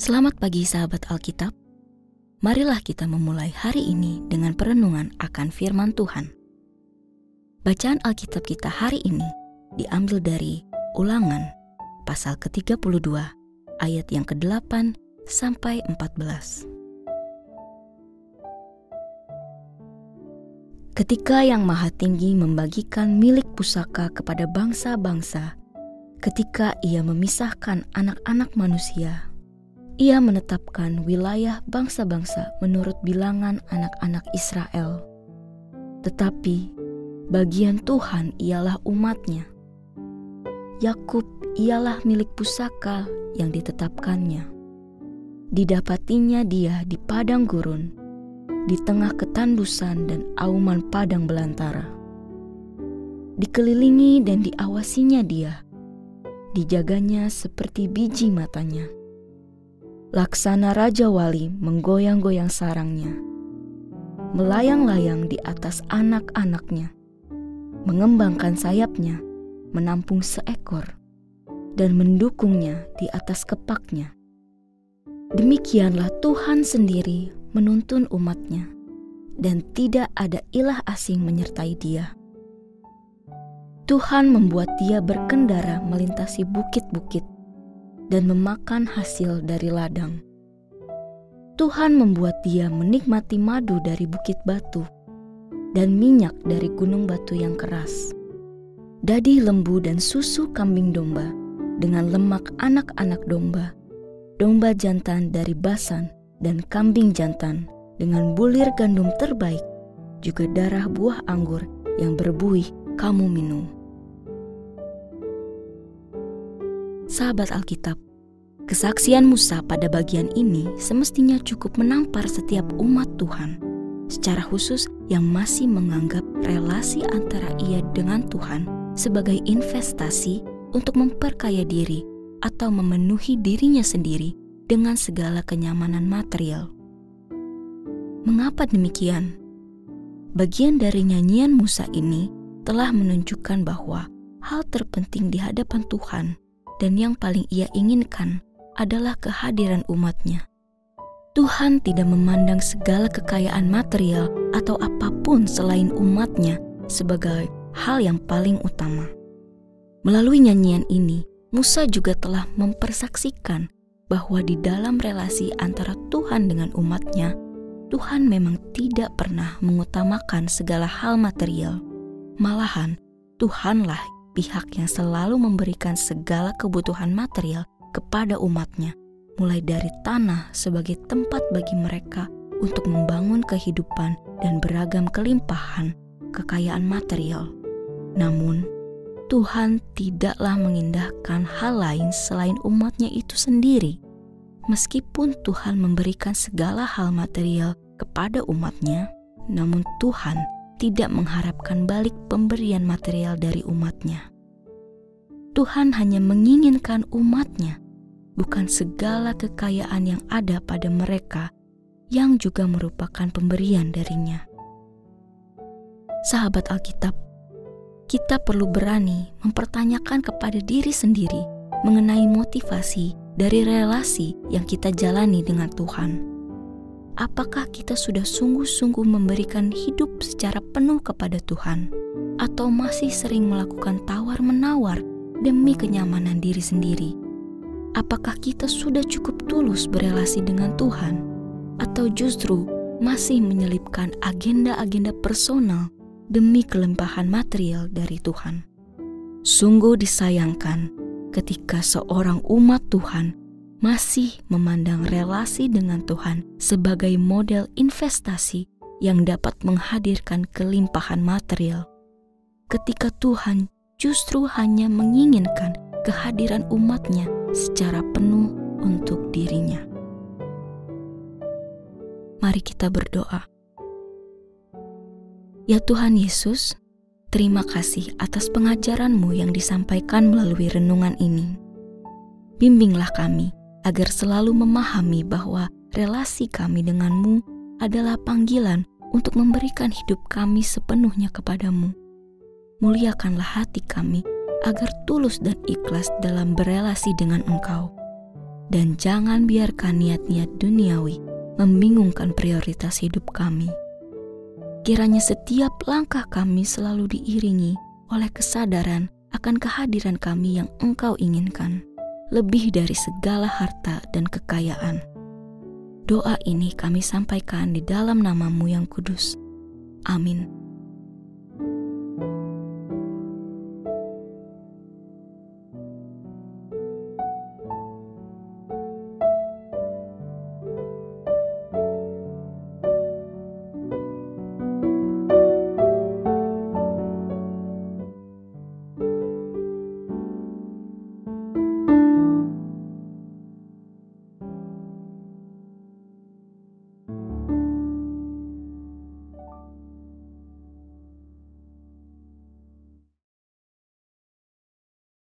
Selamat pagi sahabat Alkitab. Marilah kita memulai hari ini dengan perenungan akan firman Tuhan. Bacaan Alkitab kita hari ini diambil dari Ulangan pasal ke-32 ayat yang ke-8 sampai 14. Ketika Yang Maha Tinggi membagikan milik pusaka kepada bangsa-bangsa, ketika Ia memisahkan anak-anak manusia ia menetapkan wilayah bangsa-bangsa menurut bilangan anak-anak Israel. Tetapi bagian Tuhan ialah umatnya. Yakub ialah milik pusaka yang ditetapkannya. Didapatinya dia di padang gurun, di tengah ketandusan dan auman padang belantara. Dikelilingi dan diawasinya dia, dijaganya seperti biji matanya Laksana Raja Wali menggoyang-goyang sarangnya, melayang-layang di atas anak-anaknya, mengembangkan sayapnya, menampung seekor, dan mendukungnya di atas kepaknya. Demikianlah Tuhan sendiri menuntun umatnya, dan tidak ada ilah asing menyertai dia. Tuhan membuat dia berkendara melintasi bukit-bukit dan memakan hasil dari ladang. Tuhan membuat dia menikmati madu dari bukit batu dan minyak dari gunung batu yang keras. Dadi lembu dan susu kambing domba dengan lemak anak-anak domba, domba jantan dari basan dan kambing jantan dengan bulir gandum terbaik, juga darah buah anggur yang berbuih kamu minum. Sahabat Alkitab, kesaksian Musa pada bagian ini semestinya cukup menampar setiap umat Tuhan, secara khusus yang masih menganggap relasi antara ia dengan Tuhan sebagai investasi untuk memperkaya diri atau memenuhi dirinya sendiri dengan segala kenyamanan material. Mengapa demikian? Bagian dari nyanyian Musa ini telah menunjukkan bahwa hal terpenting di hadapan Tuhan dan yang paling ia inginkan adalah kehadiran umatnya. Tuhan tidak memandang segala kekayaan material atau apa pun selain umatnya sebagai hal yang paling utama. Melalui nyanyian ini, Musa juga telah mempersaksikan bahwa di dalam relasi antara Tuhan dengan umatnya, Tuhan memang tidak pernah mengutamakan segala hal material. Malahan, Tuhanlah pihak yang selalu memberikan segala kebutuhan material kepada umatnya, mulai dari tanah sebagai tempat bagi mereka untuk membangun kehidupan dan beragam kelimpahan kekayaan material. Namun, Tuhan tidaklah mengindahkan hal lain selain umatnya itu sendiri. Meskipun Tuhan memberikan segala hal material kepada umatnya, namun Tuhan tidak mengharapkan balik pemberian material dari umatnya. Tuhan hanya menginginkan umatnya, bukan segala kekayaan yang ada pada mereka yang juga merupakan pemberian darinya. Sahabat Alkitab, kita perlu berani mempertanyakan kepada diri sendiri mengenai motivasi dari relasi yang kita jalani dengan Tuhan. Apakah kita sudah sungguh-sungguh memberikan hidup secara penuh kepada Tuhan, atau masih sering melakukan tawar-menawar demi kenyamanan diri sendiri. Apakah kita sudah cukup tulus berelasi dengan Tuhan, atau justru masih menyelipkan agenda-agenda personal demi kelimpahan material dari Tuhan? Sungguh disayangkan ketika seorang umat Tuhan masih memandang relasi dengan Tuhan sebagai model investasi yang dapat menghadirkan kelimpahan material. Ketika Tuhan justru hanya menginginkan kehadiran umatnya secara penuh untuk dirinya. Mari kita berdoa. Ya Tuhan Yesus, terima kasih atas pengajaran-Mu yang disampaikan melalui renungan ini. Bimbinglah kami agar selalu memahami bahwa relasi kami denganmu adalah panggilan untuk memberikan hidup kami sepenuhnya kepadamu muliakanlah hati kami agar tulus dan ikhlas dalam berelasi dengan Engkau. dan jangan biarkan niat-niat duniawi membingungkan prioritas hidup kami. Kiranya setiap langkah kami selalu diiringi oleh kesadaran akan kehadiran kami yang Engkau inginkan, lebih dari segala harta dan kekayaan. Doa ini kami sampaikan di dalam namamu yang kudus. Amin.